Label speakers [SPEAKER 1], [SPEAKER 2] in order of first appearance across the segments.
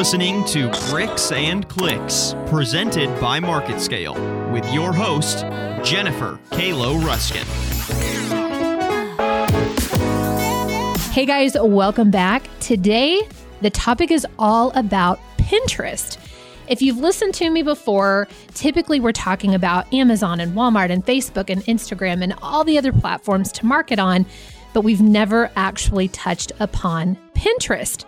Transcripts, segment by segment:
[SPEAKER 1] listening to Bricks and Clicks, presented by MarketScale, with your host, Jennifer Kalo Ruskin.
[SPEAKER 2] Hey guys, welcome back. Today, the topic is all about Pinterest. If you've listened to me before, typically we're talking about Amazon and Walmart and Facebook and Instagram and all the other platforms to market on, but we've never actually touched upon Pinterest.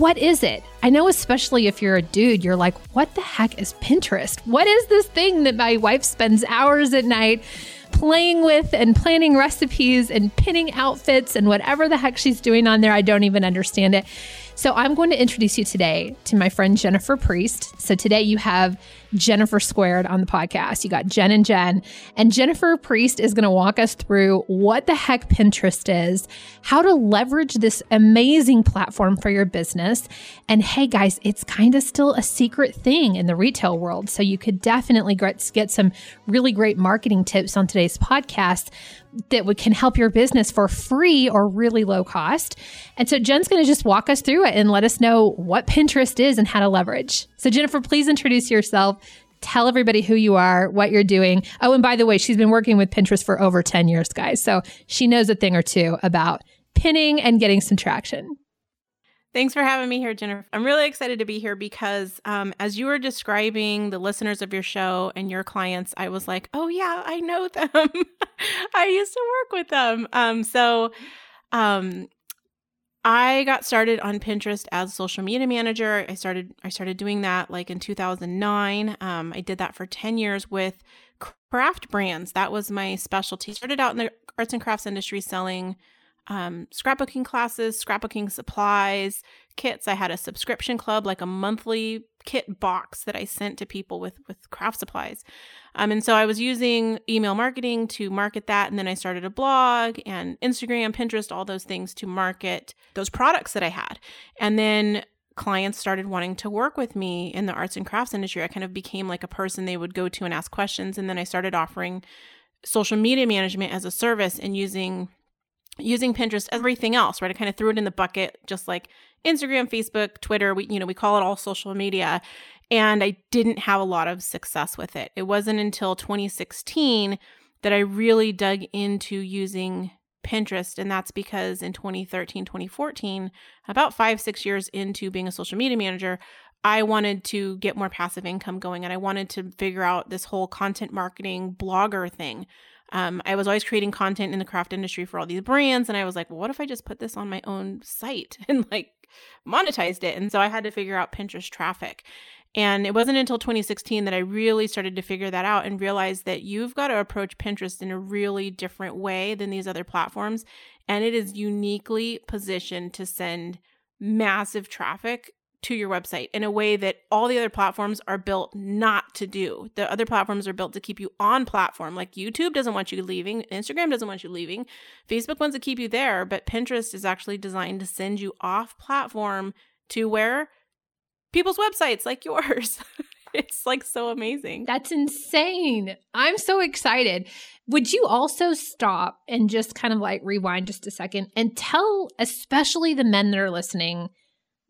[SPEAKER 2] What is it? I know, especially if you're a dude, you're like, what the heck is Pinterest? What is this thing that my wife spends hours at night playing with and planning recipes and pinning outfits and whatever the heck she's doing on there? I don't even understand it. So, I'm going to introduce you today to my friend Jennifer Priest. So, today you have Jennifer Squared on the podcast. You got Jen and Jen. And Jennifer Priest is going to walk us through what the heck Pinterest is, how to leverage this amazing platform for your business. And hey, guys, it's kind of still a secret thing in the retail world. So, you could definitely get some really great marketing tips on today's podcast that would, can help your business for free or really low cost. And so Jen's going to just walk us through it and let us know what Pinterest is and how to leverage. So Jennifer, please introduce yourself. Tell everybody who you are, what you're doing. Oh, and by the way, she's been working with Pinterest for over 10 years, guys. So she knows a thing or two about pinning and getting some traction.
[SPEAKER 3] Thanks for having me here, Jennifer. I'm really excited to be here because um, as you were describing the listeners of your show and your clients, I was like, oh, yeah, I know them. I used to work with them. Um, so um, I got started on Pinterest as social media manager. I started I started doing that like in 2009. Um, I did that for 10 years with craft brands. That was my specialty. Started out in the arts and crafts industry selling um, scrapbooking classes, scrapbooking supplies, kits. I had a subscription club, like a monthly kit box that I sent to people with with craft supplies. Um, and so I was using email marketing to market that, and then I started a blog and Instagram, Pinterest, all those things to market those products that I had. And then clients started wanting to work with me in the arts and crafts industry. I kind of became like a person they would go to and ask questions, and then I started offering social media management as a service and using using Pinterest, everything else, right? I kind of threw it in the bucket, just like Instagram, Facebook, Twitter. We, you know, we call it all social media. And I didn't have a lot of success with it. It wasn't until 2016 that I really dug into using Pinterest. And that's because in 2013, 2014, about five, six years into being a social media manager, I wanted to get more passive income going and I wanted to figure out this whole content marketing blogger thing. Um, I was always creating content in the craft industry for all these brands, and I was like, well, what if I just put this on my own site and like monetized it? And so I had to figure out Pinterest traffic. And it wasn't until 2016 that I really started to figure that out and realized that you've got to approach Pinterest in a really different way than these other platforms. And it is uniquely positioned to send massive traffic to your website in a way that all the other platforms are built not to do. The other platforms are built to keep you on platform. Like YouTube doesn't want you leaving, Instagram doesn't want you leaving, Facebook wants to keep you there, but Pinterest is actually designed to send you off platform to where people's websites like yours. it's like so amazing.
[SPEAKER 2] That's insane. I'm so excited. Would you also stop and just kind of like rewind just a second and tell, especially the men that are listening,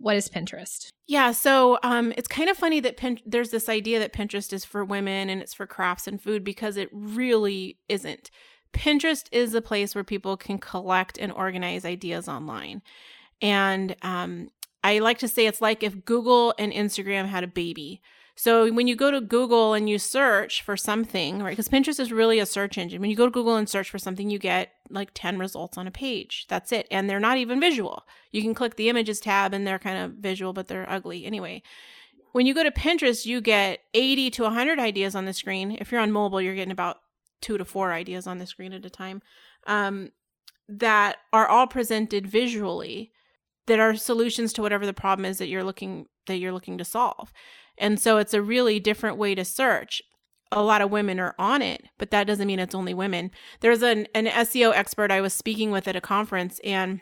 [SPEAKER 2] what is Pinterest?
[SPEAKER 3] Yeah, so um, it's kind of funny that Pin- there's this idea that Pinterest is for women and it's for crafts and food because it really isn't. Pinterest is a place where people can collect and organize ideas online. And um, I like to say it's like if Google and Instagram had a baby. So when you go to Google and you search for something, right? Because Pinterest is really a search engine. When you go to Google and search for something, you get like 10 results on a page. That's it. And they're not even visual. You can click the images tab and they're kind of visual, but they're ugly anyway. When you go to Pinterest, you get 80 to 100 ideas on the screen. If you're on mobile, you're getting about two to four ideas on the screen at a time um, that are all presented visually that are solutions to whatever the problem is that you're looking that you're looking to solve. And so it's a really different way to search. A lot of women are on it, but that doesn't mean it's only women. There's an, an SEO expert I was speaking with at a conference, and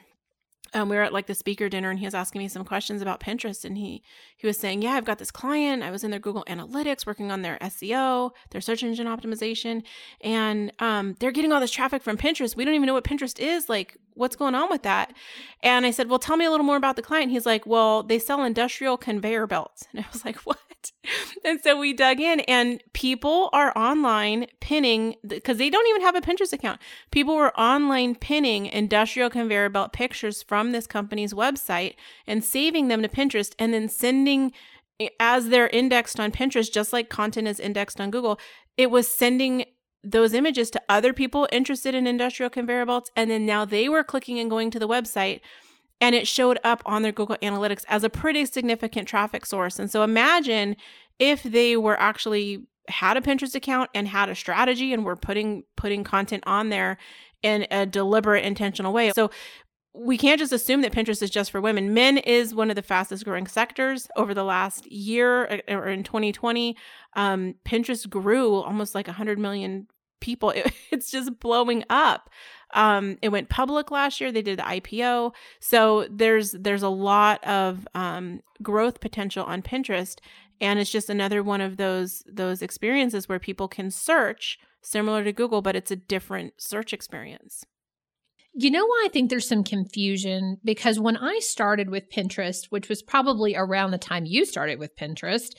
[SPEAKER 3] um, we were at like the speaker dinner and he was asking me some questions about Pinterest and he he was saying, "Yeah, I've got this client. I was in their Google Analytics working on their SEO, their search engine optimization, and um, they're getting all this traffic from Pinterest. We don't even know what Pinterest is. Like, what's going on with that?" And I said, "Well, tell me a little more about the client." He's like, "Well, they sell industrial conveyor belts." And I was like, "What?" and so we dug in, and people are online pinning because they don't even have a Pinterest account. People were online pinning industrial conveyor belt pictures from this company's website and saving them to Pinterest and then sending as they're indexed on Pinterest, just like content is indexed on Google, it was sending those images to other people interested in industrial conveyor belts. And then now they were clicking and going to the website and it showed up on their Google Analytics as a pretty significant traffic source. And so imagine if they were actually had a Pinterest account and had a strategy and were putting putting content on there in a deliberate intentional way. So we can't just assume that Pinterest is just for women. Men is one of the fastest growing sectors over the last year uh, or in 2020. Um, Pinterest grew almost like 100 million people. It, it's just blowing up. Um, it went public last year. They did the IPO. So there's there's a lot of um, growth potential on Pinterest, and it's just another one of those those experiences where people can search similar to Google, but it's a different search experience.
[SPEAKER 2] You know why I think there's some confusion? Because when I started with Pinterest, which was probably around the time you started with Pinterest,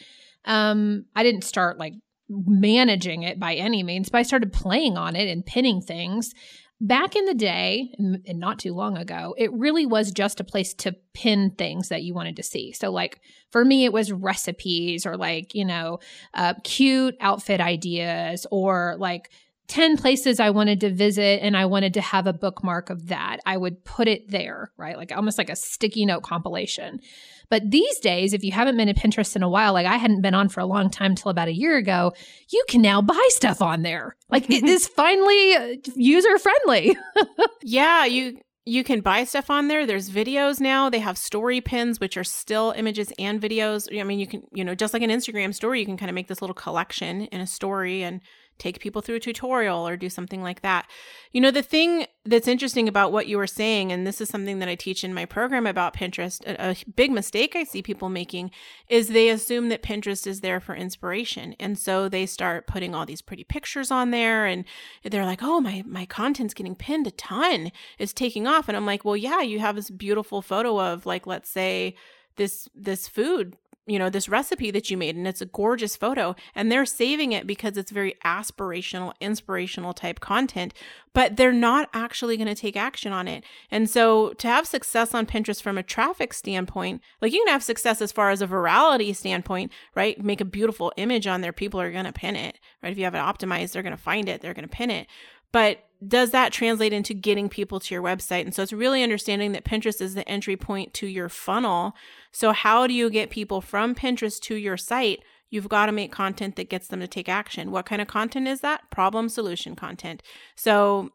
[SPEAKER 2] um, I didn't start like managing it by any means, but I started playing on it and pinning things back in the day and not too long ago it really was just a place to pin things that you wanted to see so like for me it was recipes or like you know uh, cute outfit ideas or like 10 places I wanted to visit and I wanted to have a bookmark of that. I would put it there, right? Like almost like a sticky note compilation. But these days, if you haven't been to Pinterest in a while, like I hadn't been on for a long time till about a year ago, you can now buy stuff on there. Like it is finally uh, user friendly.
[SPEAKER 3] yeah, you you can buy stuff on there. There's videos now. They have story pins, which are still images and videos. I mean, you can, you know, just like an Instagram story, you can kind of make this little collection in a story and take people through a tutorial or do something like that. You know, the thing that's interesting about what you were saying, and this is something that I teach in my program about Pinterest, a, a, big mistake I see people making is they assume that Pinterest is there for inspiration. And so they start putting all these pretty pictures on there and they're like, oh, my, my content's getting pinned a ton. It's taking off. And I'm like, well, yeah, you have this beautiful photo of like, let's say, this this food you know, this recipe that you made and it's a gorgeous photo and they're saving it because it's very aspirational, inspirational type content, but they're not actually going to take action on it. And so to have success on Pinterest from a traffic standpoint, like you can have success as far as a virality standpoint, right? Make a beautiful image on there. People are going to pin it, right? If you have it optimized, they're going to find it, they're going to pin it. But does that translate into getting people to your website? And so it's really understanding that Pinterest is the entry point to your funnel. So, how do you get people from Pinterest to your site? You've got to make content that gets them to take action. What kind of content is that? Problem solution content. So,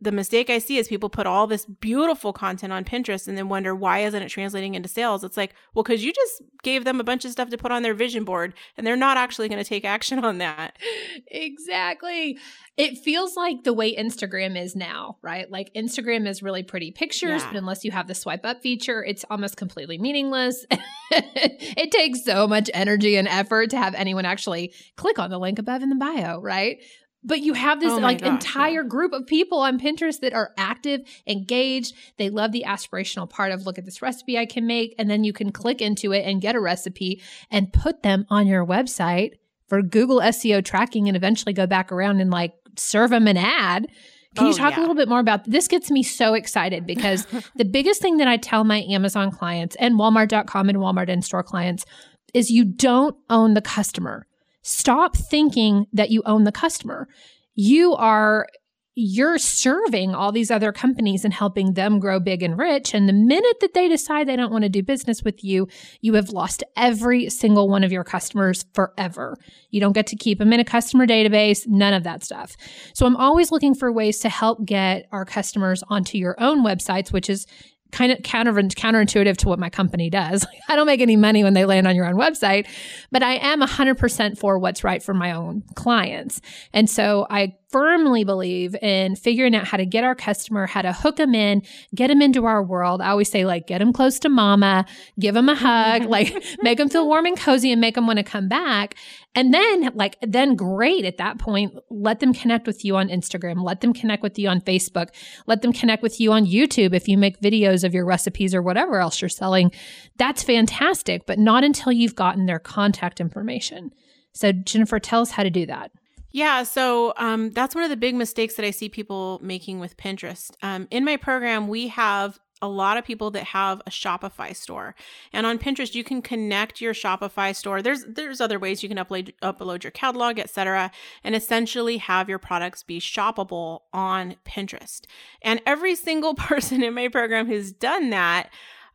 [SPEAKER 3] the mistake I see is people put all this beautiful content on Pinterest and then wonder why isn't it translating into sales? It's like, well, because you just gave them a bunch of stuff to put on their vision board and they're not actually going to take action on that.
[SPEAKER 2] Exactly. It feels like the way Instagram is now, right? Like Instagram is really pretty pictures, yeah. but unless you have the swipe up feature, it's almost completely meaningless. it takes so much energy and effort to have anyone actually click on the link above in the bio, right? But you have this oh like gosh, entire yeah. group of people on Pinterest that are active, engaged. They love the aspirational part of look at this recipe I can make. And then you can click into it and get a recipe and put them on your website for Google SEO tracking and eventually go back around and like serve them an ad. Can oh, you talk yeah. a little bit more about this? Gets me so excited because the biggest thing that I tell my Amazon clients and Walmart.com and Walmart in store clients is you don't own the customer. Stop thinking that you own the customer. You are you're serving all these other companies and helping them grow big and rich. And the minute that they decide they don't want to do business with you, you have lost every single one of your customers forever. You don't get to keep them in a customer database, none of that stuff. So I'm always looking for ways to help get our customers onto your own websites, which is kind of counter counterintuitive to what my company does. I don't make any money when they land on your own website, but I am 100% for what's right for my own clients. And so I firmly believe in figuring out how to get our customer, how to hook them in, get them into our world. I always say, like, get them close to mama, give them a hug, like, make them feel warm and cozy and make them want to come back. And then, like, then great at that point, let them connect with you on Instagram, let them connect with you on Facebook, let them connect with you on YouTube if you make videos of your recipes or whatever else you're selling. That's fantastic, but not until you've gotten their contact information. So, Jennifer, tell us how to do that.
[SPEAKER 3] Yeah, so um, that's one of the big mistakes that I see people making with Pinterest. Um, in my program, we have a lot of people that have a Shopify store. And on Pinterest, you can connect your Shopify store. There's there's other ways you can upload upload your catalog, etc., and essentially have your products be shoppable on Pinterest. And every single person in my program who's done that,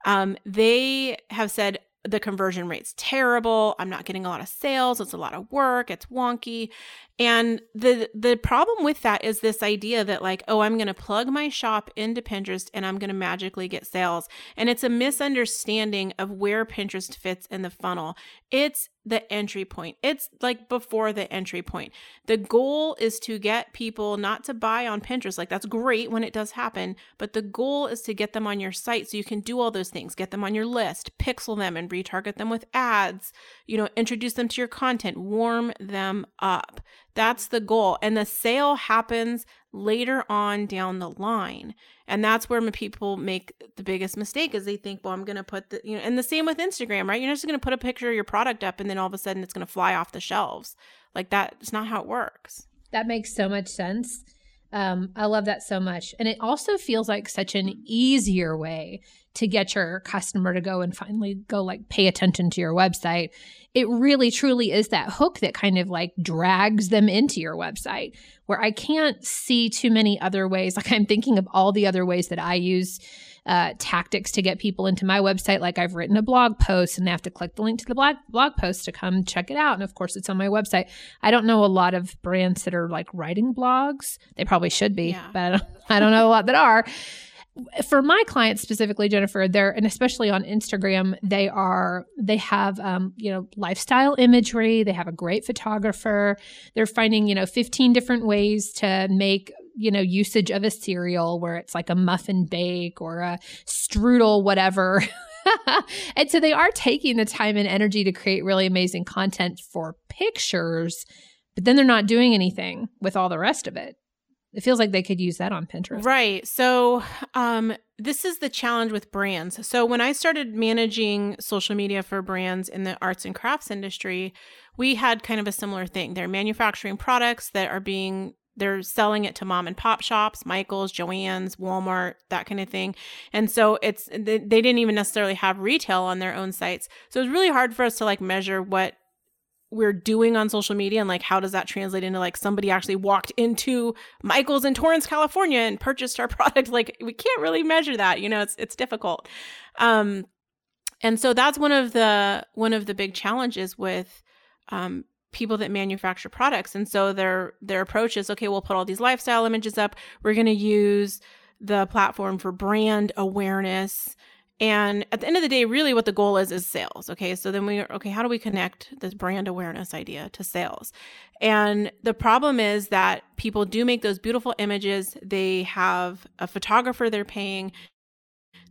[SPEAKER 3] um, they have said, the conversion rate's terrible. I'm not getting a lot of sales. It's a lot of work. It's wonky. And the the problem with that is this idea that like, oh, I'm going to plug my shop into Pinterest and I'm going to magically get sales. And it's a misunderstanding of where Pinterest fits in the funnel. It's the entry point. It's like before the entry point. The goal is to get people not to buy on Pinterest. Like that's great when it does happen, but the goal is to get them on your site so you can do all those things. Get them on your list, pixel them and retarget them with ads, you know, introduce them to your content, warm them up. That's the goal. And the sale happens later on down the line. And that's where people make the biggest mistake is they think, well, I'm going to put the, you know, and the same with Instagram, right? You're just going to put a picture of your product up and then all of a sudden it's going to fly off the shelves. Like that's not how it works.
[SPEAKER 2] That makes so much sense. Um, I love that so much. And it also feels like such an easier way to get your customer to go and finally go like pay attention to your website. It really truly is that hook that kind of like drags them into your website where I can't see too many other ways. Like I'm thinking of all the other ways that I use uh, tactics to get people into my website. Like I've written a blog post and they have to click the link to the blog, blog post to come check it out. And of course, it's on my website. I don't know a lot of brands that are like writing blogs. They probably should be, yeah. but I don't, I don't know a lot that are for my clients specifically jennifer they're and especially on instagram they are they have um, you know lifestyle imagery they have a great photographer they're finding you know 15 different ways to make you know, usage of a cereal where it's like a muffin bake or a strudel, whatever. and so they are taking the time and energy to create really amazing content for pictures, but then they're not doing anything with all the rest of it. It feels like they could use that on Pinterest.
[SPEAKER 3] Right. So, um, this is the challenge with brands. So, when I started managing social media for brands in the arts and crafts industry, we had kind of a similar thing. They're manufacturing products that are being they're selling it to mom and pop shops, Michael's, Joann's, Walmart, that kind of thing. And so it's they, they didn't even necessarily have retail on their own sites. So it's really hard for us to like measure what we're doing on social media and like how does that translate into like somebody actually walked into Michael's in Torrance, California and purchased our product like we can't really measure that you know it's it's difficult um and so that's one of the one of the big challenges with um people that manufacture products. And so their their approach is okay, we'll put all these lifestyle images up. We're going to use the platform for brand awareness. And at the end of the day, really what the goal is is sales. Okay. So then we okay, how do we connect this brand awareness idea to sales? And the problem is that people do make those beautiful images. They have a photographer they're paying.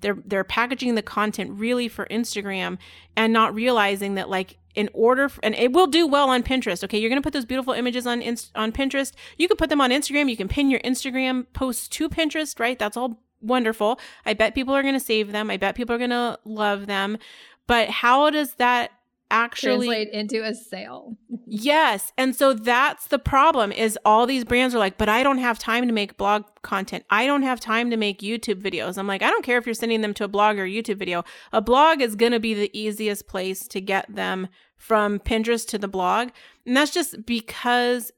[SPEAKER 3] They're they're packaging the content really for Instagram and not realizing that like in order for, and it will do well on Pinterest. Okay, you're going to put those beautiful images on on Pinterest. You can put them on Instagram. You can pin your Instagram posts to Pinterest, right? That's all wonderful. I bet people are going to save them. I bet people are going to love them. But how does that actually
[SPEAKER 2] translate into a sale.
[SPEAKER 3] yes. And so that's the problem is all these brands are like, "But I don't have time to make blog content. I don't have time to make YouTube videos." I'm like, "I don't care if you're sending them to a blog or a YouTube video. A blog is going to be the easiest place to get them from Pinterest to the blog." And that's just because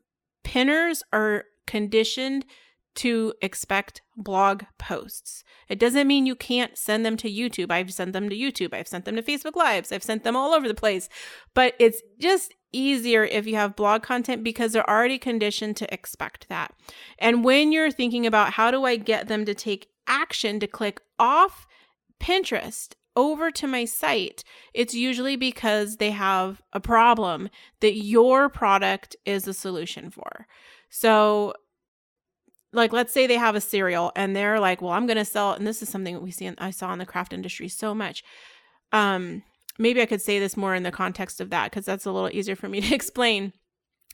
[SPEAKER 3] pinners are conditioned to expect blog posts. It doesn't mean you can't send them to YouTube. I've sent them to YouTube. I've sent them to Facebook Lives. I've sent them all over the place. But it's just easier if you have blog content because they're already conditioned to expect that. And when you're thinking about how do I get them to take action to click off Pinterest over to my site, it's usually because they have a problem that your product is a solution for. So like let's say they have a cereal and they're like, well, I'm to sell and this is something that we see in, I saw in the craft industry so much. Um maybe I could say this more in the context of that cuz that's a little easier for me to explain.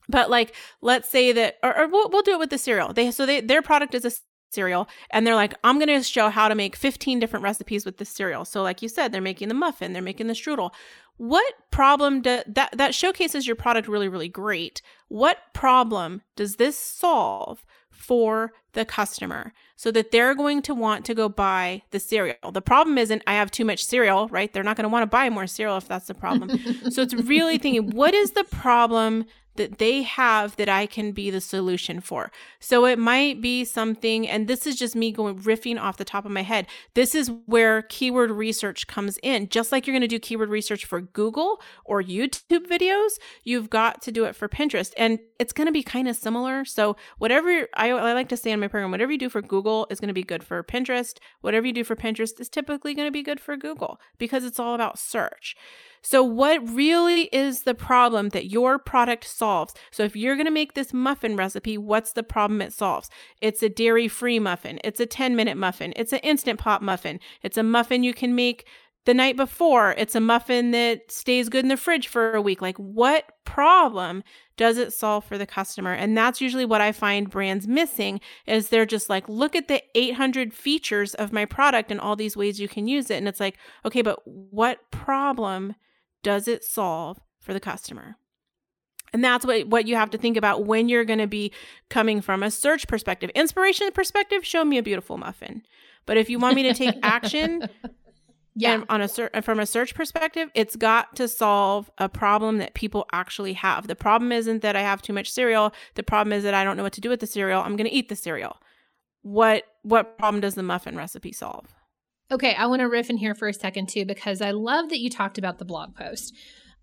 [SPEAKER 3] But like let's say that or, or we'll, we'll do it with the cereal. They so they their product is a cereal and they're like i'm going to show how to make 15 different recipes with this cereal so like you said they're making the muffin they're making the strudel what problem do, that that showcases your product really really great what problem does this solve for the customer so that they're going to want to go buy the cereal. The problem isn't I have too much cereal, right? They're not going to want to buy more cereal if that's the problem. so it's really thinking what is the problem that they have that I can be the solution for. So it might be something, and this is just me going riffing off the top of my head. This is where keyword research comes in. Just like you're going to do keyword research for Google or YouTube videos, you've got to do it for Pinterest. And it's going to be kind of similar. So whatever I, I like to say in my program, whatever you do for Google is going to be good for Pinterest. Whatever you do for Pinterest is typically going to be good for Google because it's all about search. So, what really is the problem that your product solves? So, if you're going to make this muffin recipe, what's the problem it solves? It's a dairy free muffin, it's a 10 minute muffin, it's an instant pot muffin, it's a muffin you can make the night before, it's a muffin that stays good in the fridge for a week. Like, what problem does it solve for the customer? And that's usually what I find brands missing is they're just like, look at the 800 features of my product and all these ways you can use it. And it's like, okay, but what problem does it solve for the customer? And that's what, what you have to think about when you're going to be coming from a search perspective. Inspiration perspective, show me a beautiful muffin. But if you want me to take action, yeah, on a from a search perspective, it's got to solve a problem that people actually have. The problem isn't that I have too much cereal. The problem is that I don't know what to do with the cereal. I'm going to eat the cereal. What what problem does the muffin recipe solve?
[SPEAKER 2] Okay, I want to riff in here for a second too, because I love that you talked about the blog post.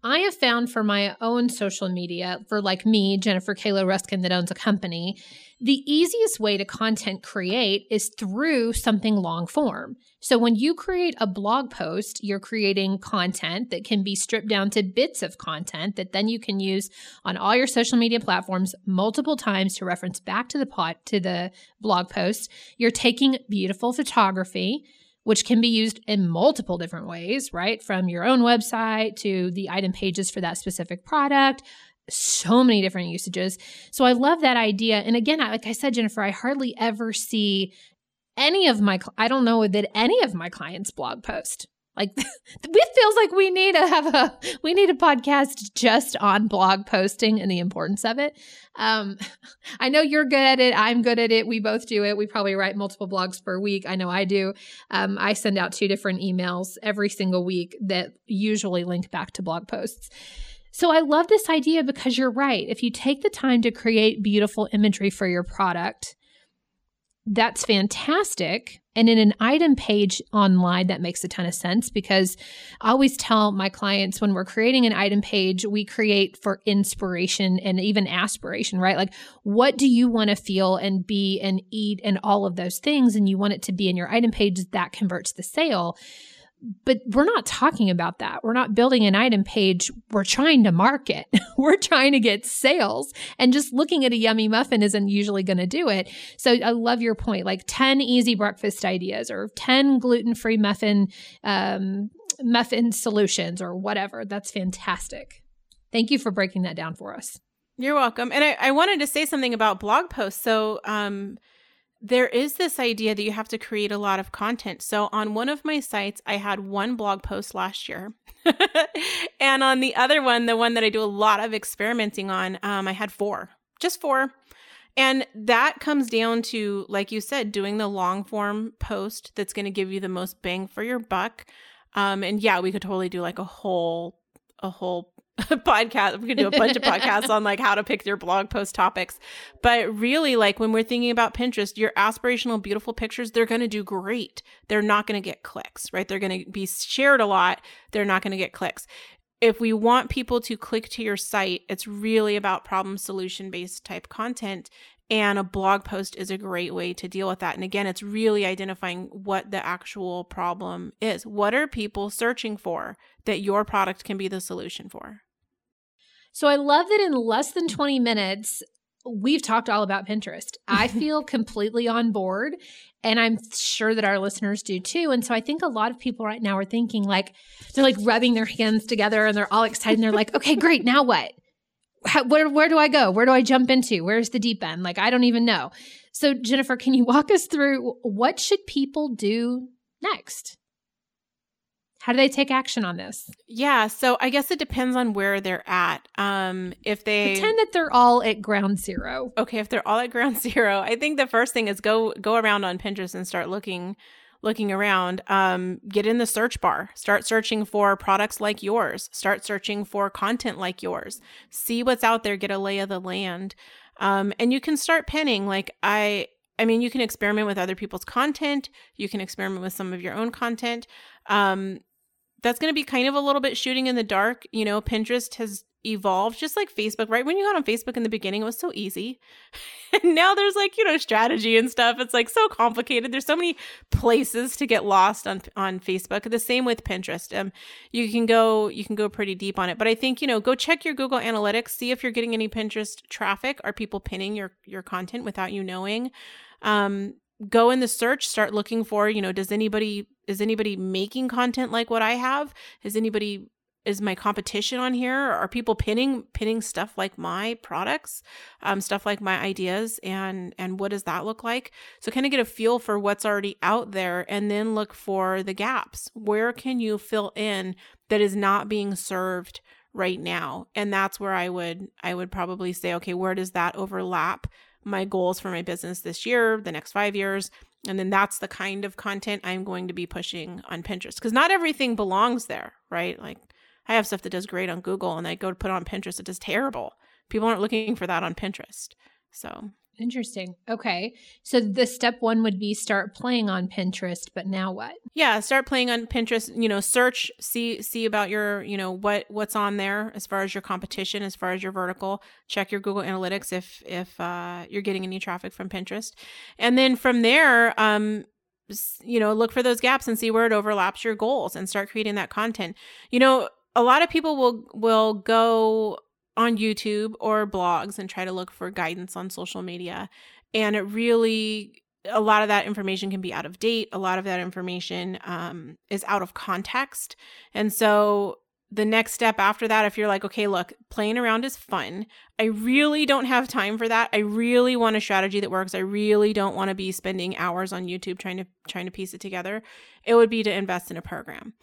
[SPEAKER 2] I have found for my own social media, for like me, Jennifer Kalo Ruskin, that owns a company, the easiest way to content create is through something long form. So when you create a blog post, you're creating content that can be stripped down to bits of content that then you can use on all your social media platforms multiple times to reference back to the pot to the blog post. You're taking beautiful photography which can be used in multiple different ways, right? From your own website to the item pages for that specific product. So many different usages. So I love that idea. And again, like I said, Jennifer, I hardly ever see any of my, I don't know that any of my clients blog post. Like it feels like we need to have a we need a podcast just on blog posting and the importance of it. Um, I know you're good at it. I'm good at it. We both do it. We probably write multiple blogs per week. I know I do. Um, I send out two different emails every single week that usually link back to blog posts. So I love this idea because you're right. If you take the time to create beautiful imagery for your product, that's fantastic. And in an item page online, that makes a ton of sense because I always tell my clients when we're creating an item page, we create for inspiration and even aspiration, right? Like, what do you want to feel and be and eat and all of those things? And you want it to be in your item page that converts the sale but we're not talking about that. We're not building an item page. We're trying to market. we're trying to get sales. And just looking at a yummy muffin isn't usually going to do it. So I love your point like 10 easy breakfast ideas or 10 gluten free muffin, um, muffin solutions or whatever. That's fantastic. Thank you for breaking that down for us.
[SPEAKER 3] You're welcome. And I, I wanted to say something about blog posts. So, um, there is this idea that you have to create a lot of content. So on one of my sites, I had one blog post last year. and on the other one, the one that I do a lot of experimenting on, um, I had four, just four. And that comes down to, like you said, doing the long form post that's going to give you the most bang for your buck. Um, and yeah, we could totally do like a whole, a whole podcast. We could do a bunch of podcasts on like how to pick your blog post topics. But really, like when we're thinking about Pinterest, your aspirational, beautiful pictures, they're going to do great. They're not going to get clicks, right? They're going to be shared a lot. They're not going to get clicks. If we want people to click to your site, it's really about problem solution based type content. And a blog post is a great way to deal with that. And again, it's really identifying what the actual problem is. What are people searching for that your product can be the solution for?
[SPEAKER 2] So I love that in less than 20 minutes, we've talked all about Pinterest. I feel completely on board and I'm sure that our listeners do too. And so I think a lot of people right now are thinking like they're like rubbing their hands together and they're all excited and they're like, "Okay, great. Now what?" How, where where do I go? Where do I jump into? Where's the deep end? Like I don't even know. So Jennifer, can you walk us through what should people do next? How do they take action on this?
[SPEAKER 3] Yeah, so I guess it depends on where they're at. Um, if they
[SPEAKER 2] pretend that they're all at ground zero.
[SPEAKER 3] Okay, if they're all at ground zero, I think the first thing is go go around on Pinterest and start looking looking around. Um, get in the search bar. Start searching for products like yours. Start searching for content like yours. See what's out there. Get a lay of the land. Um, and you can start pinning. Like I I mean, you can experiment with other people's content. You can experiment with some of your own content. Um, that's going to be kind of a little bit shooting in the dark. You know, Pinterest has evolved just like Facebook, right? When you got on Facebook in the beginning, it was so easy. and now there's like, you know, strategy and stuff. It's like so complicated. There's so many places to get lost on on Facebook. The same with Pinterest. Um you can go you can go pretty deep on it. But I think, you know, go check your Google Analytics, see if you're getting any Pinterest traffic. Are people pinning your your content without you knowing? Um go in the search start looking for you know does anybody is anybody making content like what i have? Is anybody is my competition on here? Are people pinning pinning stuff like my products um, stuff like my ideas and and what does that look like? So kind of get a feel for what's already out there and then look for the gaps. Where can you fill in that is not being served right now? And that's where i would i would probably say okay where does that overlap my goals for my business this year, the next five years. And then that's the kind of content I'm going to be pushing on Pinterest because not everything belongs there, right? Like I have stuff that does great on Google and I go to put on Pinterest, it does terrible. People aren't looking for that on Pinterest. So
[SPEAKER 2] Interesting. Okay. So the step one would be start playing on Pinterest, but now what?
[SPEAKER 3] Yeah, start playing on Pinterest, you know, search, see see about your, you know, what what's on there as far as your competition, as far as your vertical. Check your Google Analytics if if uh, you're getting any traffic from Pinterest. And then from there, um you know, look for those gaps and see where it overlaps your goals and start creating that content. You know, a lot of people will will go on YouTube or blogs and try to look for guidance on social media. And it really, a lot of that information can be out of date. A lot of that information um, is out of context. And so the next step after that, if you're like, okay, look, playing around is fun. I really don't have time for that. I really want a strategy that works. I really don't want to be spending hours on YouTube trying to trying to piece it together. It would be to invest in a program.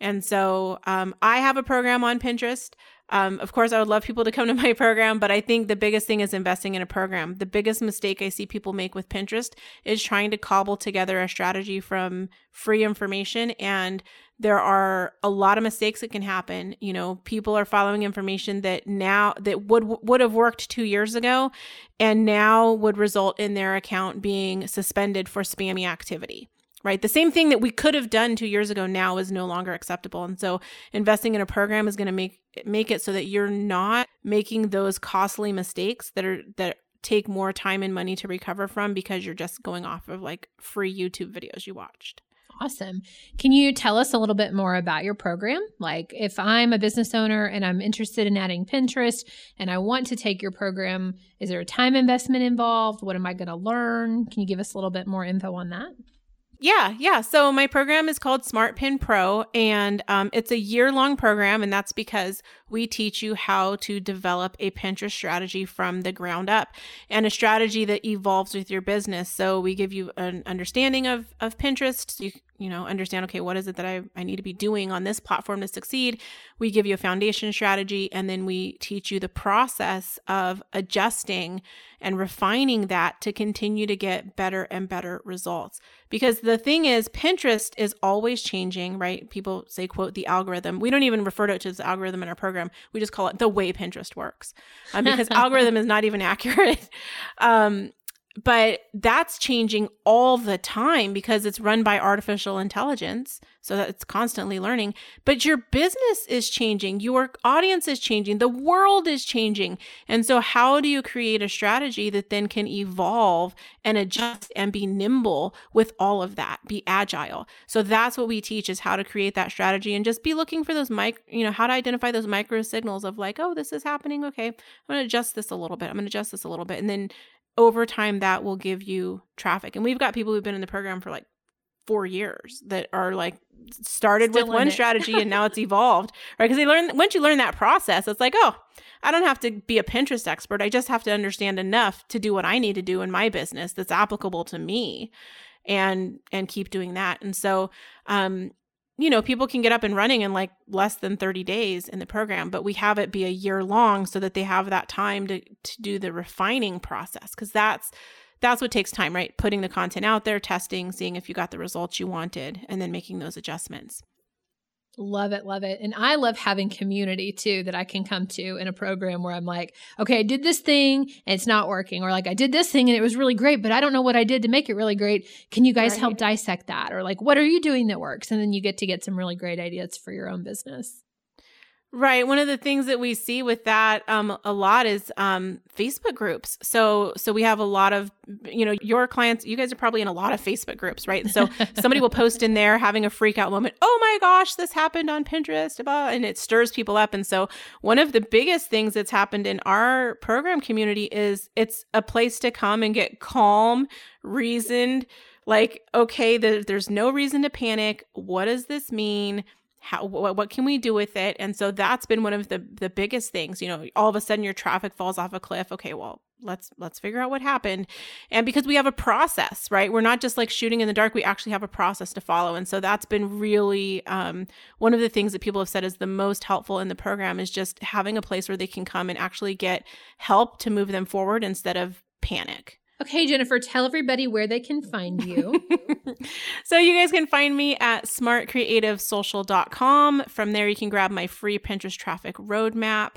[SPEAKER 3] And so um, I have a program on Pinterest. Um, of course, I would love people to come to my program, but I think the biggest thing is investing in a program. The biggest mistake I see people make with Pinterest is trying to cobble together a strategy from free information. And there are a lot of mistakes that can happen. You know, people are following information that now that would would have worked two years ago, and now would result in their account being suspended for spammy activity right? The same thing that we could have done two years ago now is no longer acceptable. And so investing in a program is going to make make it so that you're not making those costly mistakes that are that take more time and money to recover from because you're just going off of like free YouTube videos you watched.
[SPEAKER 2] Awesome. Can you tell us a little bit more about your program? Like, if I'm a business owner and I'm interested in adding Pinterest and I want to take your program, is there a time investment involved? What am I going to learn? Can you give us a little bit more info on that?
[SPEAKER 3] Yeah, yeah. So my program is called Smart Pin Pro, and um, it's a year long program, and that's because we teach you how to develop a Pinterest strategy from the ground up and a strategy that evolves with your business. So we give you an understanding of of Pinterest. So you you know understand okay what is it that I, I need to be doing on this platform to succeed? We give you a foundation strategy and then we teach you the process of adjusting and refining that to continue to get better and better results. Because the thing is pinterest is always changing right? People say quote the algorithm. We don't even refer to it as algorithm in our program we just call it the way pinterest works um, because algorithm is not even accurate. Um, but that's changing all the time because it's run by artificial intelligence so that it's constantly learning. But your business is changing. Your audience is changing. The world is changing. And so how do you create a strategy that then can evolve and adjust and be nimble with all of that? Be agile. So that's what we teach is how to create that strategy and just be looking for those mic you know how to identify those micro signals of like oh this is happening. Okay. I'm going to adjust this a little bit. I'm going to adjust this a little bit. And then over time that will give you traffic. And we've got people who've been in the program for like four years that are like started Still with one it. strategy and now it's evolved, right? Because they learn once you learn that process, it's like, oh, I don't have to be a Pinterest expert. I just have to understand enough to do what I need to do in my business that's applicable to me and and keep doing that. And so um you know, people can get up and running in like less than 30 days in the program, but we have it be a year long so that they have that time to to do the refining process cuz that's that's what takes time, right? Putting the content out there, testing, seeing if you got the results you wanted and then making those adjustments.
[SPEAKER 2] Love it, love it. And I love having community too that I can come to in a program where I'm like, okay, I did this thing and it's not working. Or like, I did this thing and it was really great, but I don't know what I did to make it really great. Can you guys right. help dissect that? Or like, what are you doing that works? And then you get to get some really great ideas for your own business.
[SPEAKER 3] Right. One of the things that we see with that um, a lot is um, Facebook groups. So, so we have a lot of, you know, your clients. You guys are probably in a lot of Facebook groups, right? so somebody will post in there having a freak out moment. Oh my gosh, this happened on Pinterest, and it stirs people up. And so, one of the biggest things that's happened in our program community is it's a place to come and get calm, reasoned. Like, okay, the, there's no reason to panic. What does this mean? How what, what can we do with it? And so that's been one of the the biggest things you know all of a sudden your traffic falls off a cliff. Okay well let's let's figure out what happened. And because we have a process right? We're not just like shooting in the dark. We actually have a process to follow. And so that's been really um, one of the things that people have said is the most helpful in the program is just having a place where they can come and actually get help to move them forward instead of panic
[SPEAKER 2] Okay, Jennifer, tell everybody where they can find you.
[SPEAKER 3] so you guys can find me at smartcreativesocial.com. From there, you can grab my free Pinterest traffic roadmap.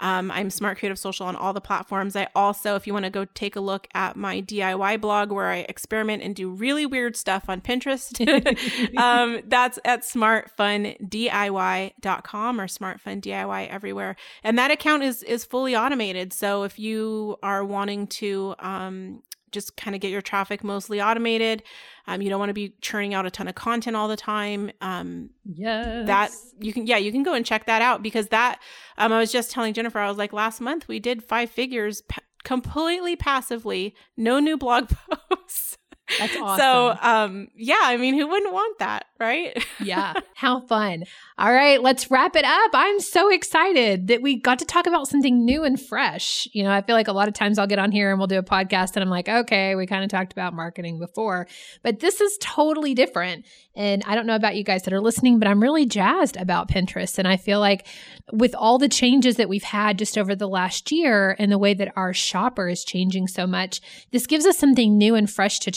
[SPEAKER 3] Um, I'm Smart Creative Social on all the platforms. I also, if you want to go take a look at my DIY blog where I experiment and do really weird stuff on Pinterest, um, that's at smartfundiy.com or smartfundiy everywhere. And that account is is fully automated. So if you are wanting to um, just kind of get your traffic mostly automated. Um, you don't want to be churning out a ton of content all the time. Um,
[SPEAKER 2] yes.
[SPEAKER 3] That you can, yeah, you can go and check that out because that, um, I was just telling Jennifer, I was like, last month we did five figures pa- completely passively, no new blog posts.
[SPEAKER 2] That's awesome.
[SPEAKER 3] So, um, yeah, I mean, who wouldn't want that, right?
[SPEAKER 2] yeah, how fun. All right, let's wrap it up. I'm so excited that we got to talk about something new and fresh. You know, I feel like a lot of times I'll get on here and we'll do a podcast and I'm like, okay, we kind of talked about marketing before, but this is totally different. And I don't know about you guys that are listening, but I'm really jazzed about Pinterest. And I feel like with all the changes that we've had just over the last year and the way that our shopper is changing so much, this gives us something new and fresh to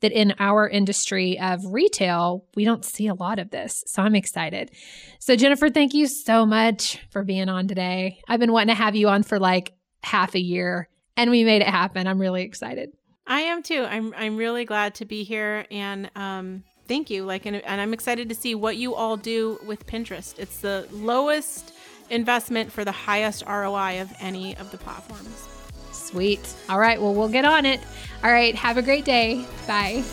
[SPEAKER 2] that in our industry of retail, we don't see a lot of this. So I'm excited. So, Jennifer, thank you so much for being on today. I've been wanting to have you on for like half a year and we made it happen. I'm really excited.
[SPEAKER 3] I am too. I'm I'm really glad to be here and um thank you. Like, and, and I'm excited to see what you all do with Pinterest. It's the lowest investment for the highest ROI of any of the platforms.
[SPEAKER 2] Sweet. All right. Well, we'll get on it. All right. Have a great day. Bye.